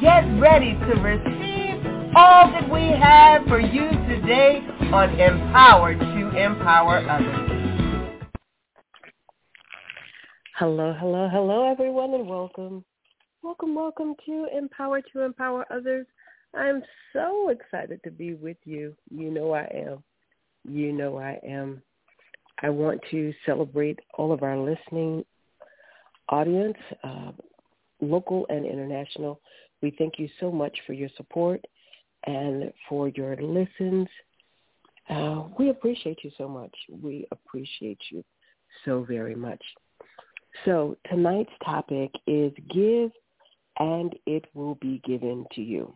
get ready to receive all that we have for you today on Empower to Empower Others. Hello, hello, hello everyone and welcome. Welcome, welcome to Empower to Empower Others. I'm so excited to be with you. You know I am. You know I am. I want to celebrate all of our listening audience, uh, local and international. We thank you so much for your support and for your listens. Uh, we appreciate you so much. We appreciate you so very much. So tonight's topic is give and it will be given to you.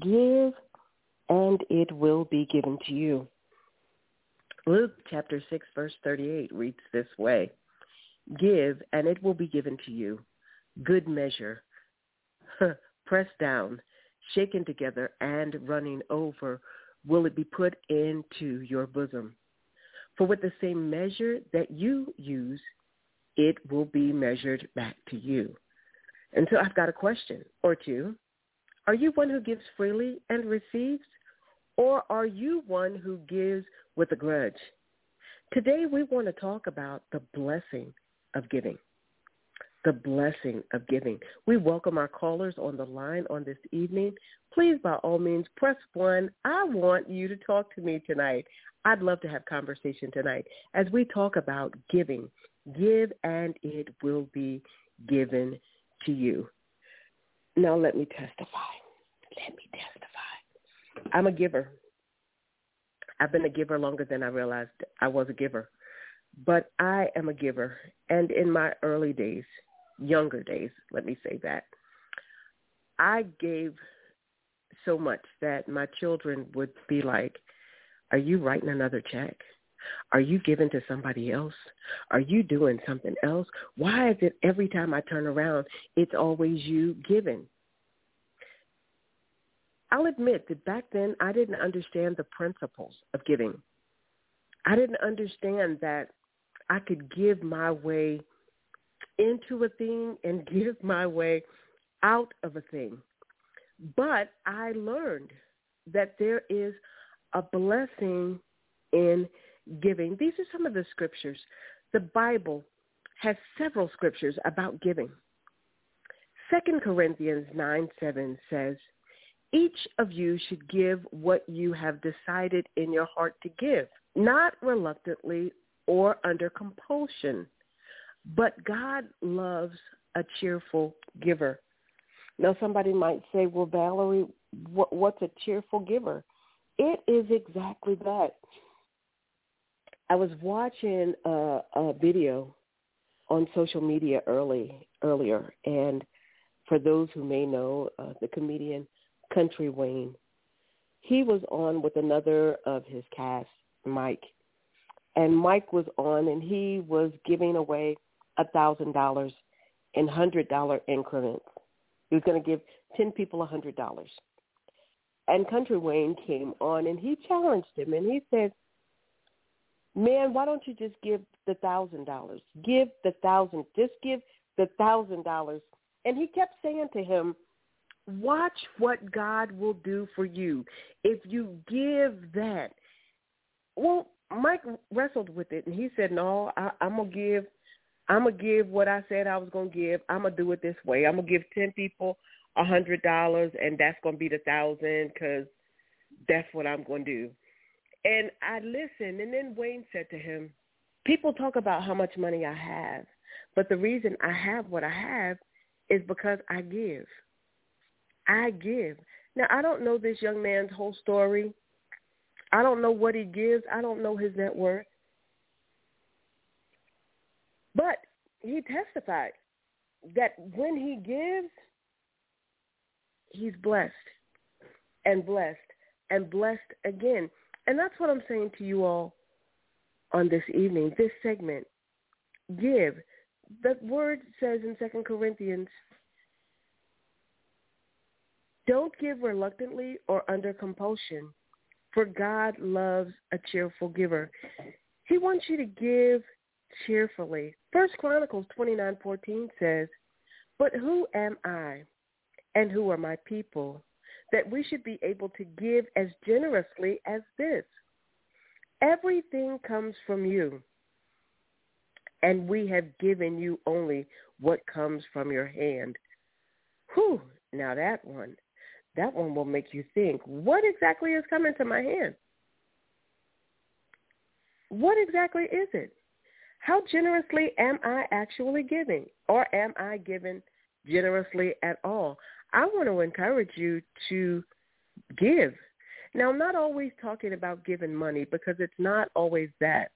Give and it will be given to you. Luke chapter 6 verse 38 reads this way. Give and it will be given to you good measure, pressed down, shaken together, and running over, will it be put into your bosom. For with the same measure that you use, it will be measured back to you. And so I've got a question or two. Are you one who gives freely and receives? Or are you one who gives with a grudge? Today we want to talk about the blessing of giving the blessing of giving. We welcome our callers on the line on this evening. Please, by all means, press one. I want you to talk to me tonight. I'd love to have conversation tonight as we talk about giving. Give and it will be given to you. Now let me testify. Let me testify. I'm a giver. I've been a giver longer than I realized I was a giver. But I am a giver. And in my early days, younger days, let me say that, I gave so much that my children would be like, are you writing another check? Are you giving to somebody else? Are you doing something else? Why is it every time I turn around, it's always you giving? I'll admit that back then I didn't understand the principles of giving. I didn't understand that I could give my way into a thing and give my way out of a thing. But I learned that there is a blessing in giving. These are some of the scriptures. The Bible has several scriptures about giving. Second Corinthians 9, 7 says, each of you should give what you have decided in your heart to give, not reluctantly or under compulsion, but God loves a cheerful giver. Now somebody might say, well, Valerie, what, what's a cheerful giver? It is exactly that. I was watching a, a video on social media early earlier, and for those who may know, uh, the comedian Country Wayne, he was on with another of his cast, Mike, and Mike was on, and he was giving away a thousand dollars in hundred dollar increments. He was going to give ten people a hundred dollars. And Country Wayne came on and he challenged him and he said, "Man, why don't you just give the thousand dollars? Give the thousand. Just give the thousand dollars." And he kept saying to him, "Watch what God will do for you if you give that." Well, Mike wrestled with it and he said, "No, I, I'm gonna give I'm gonna give what I said I was gonna give. I'm gonna do it this way. I'm gonna give ten people a hundred dollars, and that's gonna be the thousand because that's what I'm gonna do. And I listened, and then Wayne said to him, "People talk about how much money I have, but the reason I have what I have is because I give. I give. Now I don't know this young man's whole story. I don't know what he gives. I don't know his net worth. But he testified that when he gives, he's blessed and blessed and blessed again. And that's what I'm saying to you all on this evening, this segment. Give. The word says in Second Corinthians, don't give reluctantly or under compulsion, for God loves a cheerful giver. He wants you to give cheerfully. First Chronicles 29:14 says, "But who am I and who are my people that we should be able to give as generously as this? Everything comes from you, and we have given you only what comes from your hand." Whew, now that one, that one will make you think, what exactly is coming to my hand? What exactly is it? How generously am I actually giving? Or am I giving generously at all? I want to encourage you to give. Now, I'm not always talking about giving money because it's not always that.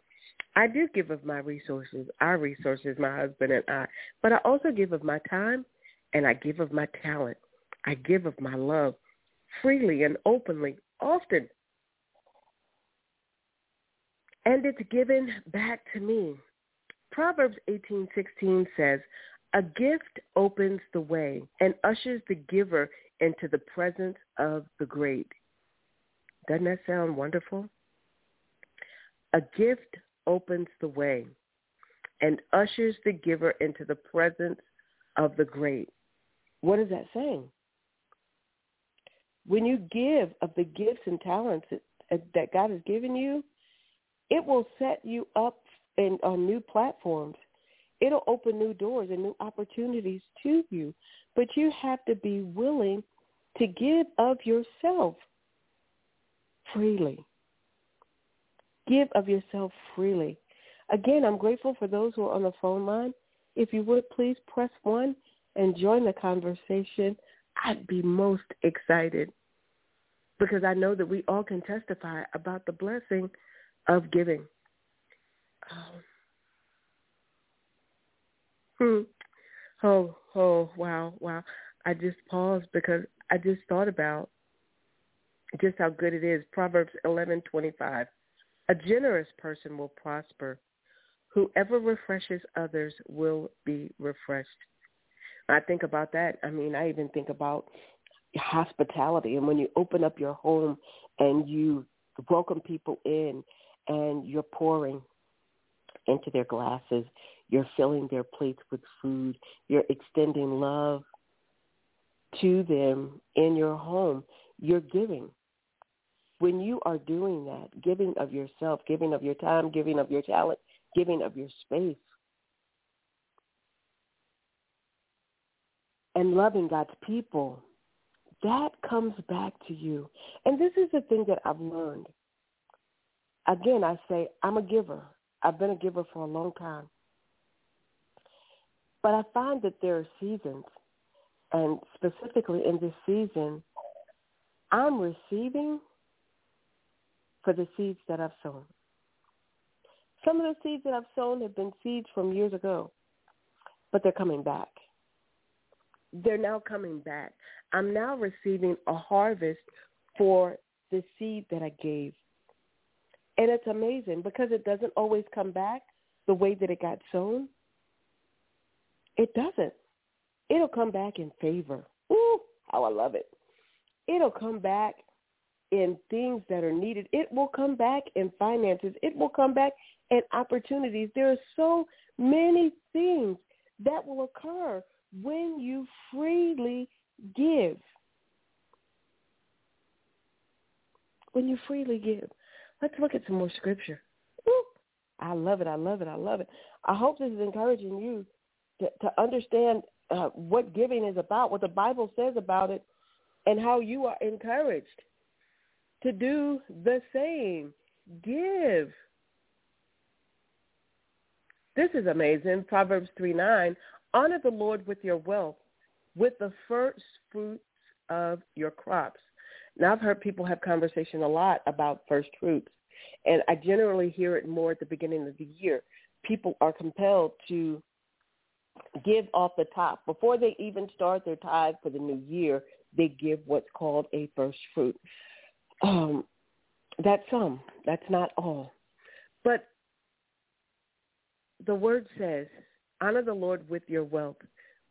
I do give of my resources, our resources, my husband and I, but I also give of my time and I give of my talent. I give of my love freely and openly, often and it's given back to me. Proverbs 18:16 says, "A gift opens the way and ushers the giver into the presence of the great." Doesn't that sound wonderful? A gift opens the way and ushers the giver into the presence of the great. What is that saying? When you give of the gifts and talents that God has given you, it will set you up in, on uh, new platforms. It'll open new doors and new opportunities to you. But you have to be willing to give of yourself freely. Give of yourself freely. Again, I'm grateful for those who are on the phone line. If you would please press one and join the conversation. I'd be most excited because I know that we all can testify about the blessing of giving. Um, hmm. Oh, oh, wow, wow. I just paused because I just thought about just how good it is. Proverbs eleven twenty five. A generous person will prosper. Whoever refreshes others will be refreshed. I think about that. I mean, I even think about hospitality and when you open up your home and you welcome people in and you're pouring into their glasses. You're filling their plates with food. You're extending love to them in your home. You're giving. When you are doing that, giving of yourself, giving of your time, giving of your talent, giving of your space, and loving God's people, that comes back to you. And this is the thing that I've learned again, I say I'm a giver. I've been a giver for a long time. But I find that there are seasons, and specifically in this season, I'm receiving for the seeds that I've sown. Some of the seeds that I've sown have been seeds from years ago, but they're coming back. They're now coming back. I'm now receiving a harvest for the seed that I gave and it's amazing because it doesn't always come back the way that it got sown. It doesn't. It'll come back in favor. Ooh, how I love it. It'll come back in things that are needed. It will come back in finances. It will come back in opportunities. There are so many things that will occur when you freely give. When you freely give. Let's look at some more scripture. I love it. I love it. I love it. I hope this is encouraging you to, to understand uh, what giving is about, what the Bible says about it, and how you are encouraged to do the same. Give. This is amazing. Proverbs 3, 9. Honor the Lord with your wealth, with the first fruits of your crops. Now I've heard people have conversation a lot about first fruits, and I generally hear it more at the beginning of the year. People are compelled to give off the top before they even start their tithe for the new year. they give what's called a first fruit. Um, that's some. That's not all. But the word says, honor the Lord with your wealth,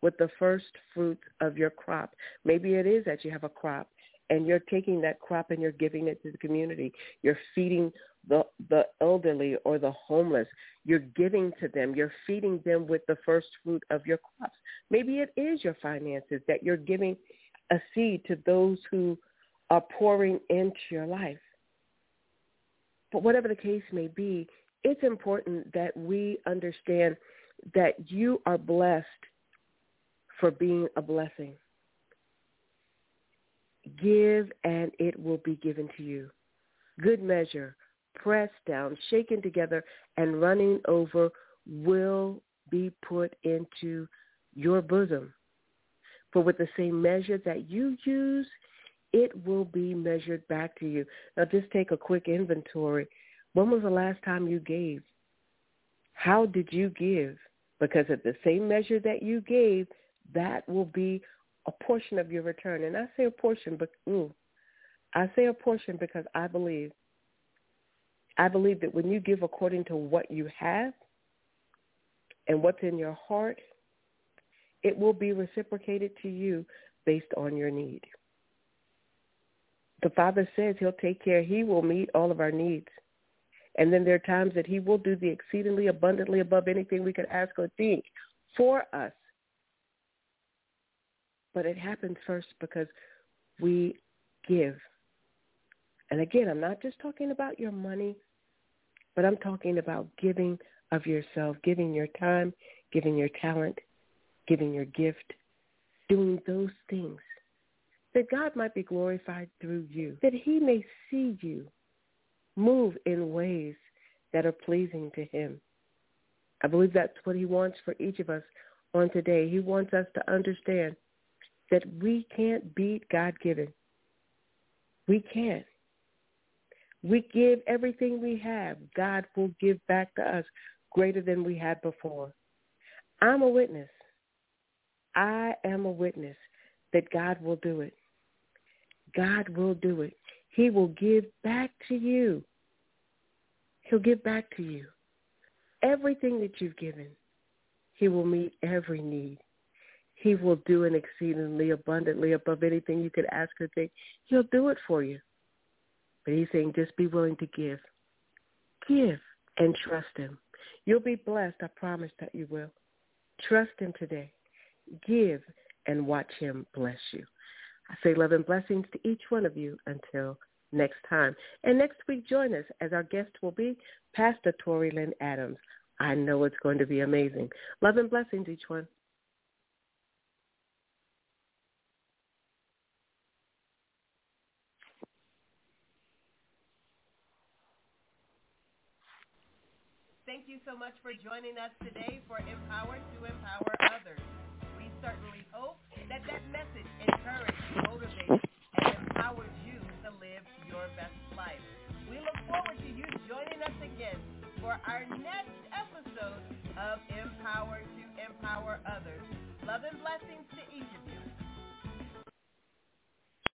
with the first fruits of your crop. Maybe it is that you have a crop and you're taking that crop and you're giving it to the community. You're feeding the the elderly or the homeless. You're giving to them. You're feeding them with the first fruit of your crops. Maybe it is your finances that you're giving a seed to those who are pouring into your life. But whatever the case may be, it's important that we understand that you are blessed for being a blessing. Give and it will be given to you. Good measure, pressed down, shaken together, and running over will be put into your bosom. For with the same measure that you use, it will be measured back to you. Now just take a quick inventory. When was the last time you gave? How did you give? Because at the same measure that you gave, that will be a portion of your return. And I say a portion, but ooh, I say a portion because I believe I believe that when you give according to what you have and what's in your heart, it will be reciprocated to you based on your need. The Father says he'll take care. He will meet all of our needs. And then there are times that he will do the exceedingly abundantly above anything we could ask or think for us. But it happens first because we give. And again, I'm not just talking about your money, but I'm talking about giving of yourself, giving your time, giving your talent, giving your gift, doing those things that God might be glorified through you, that he may see you move in ways that are pleasing to him. I believe that's what he wants for each of us on today. He wants us to understand that we can't beat God-given. We can't. We give everything we have. God will give back to us greater than we had before. I'm a witness. I am a witness that God will do it. God will do it. He will give back to you. He'll give back to you. Everything that you've given, he will meet every need. He will do an exceedingly abundantly above anything you could ask or think. He'll do it for you. But he's saying just be willing to give. Give and trust him. You'll be blessed. I promise that you will. Trust him today. Give and watch him bless you. I say love and blessings to each one of you until next time. And next week, join us as our guest will be Pastor Tori Lynn Adams. I know it's going to be amazing. Love and blessings, each one. Thank you so much for joining us today for Empower to Empower Others. We certainly hope that that message encouraged, motivated, and empowered you to live your best life. We look forward to you joining us again for our next episode of Empower to Empower Others. Love and blessings to each of you.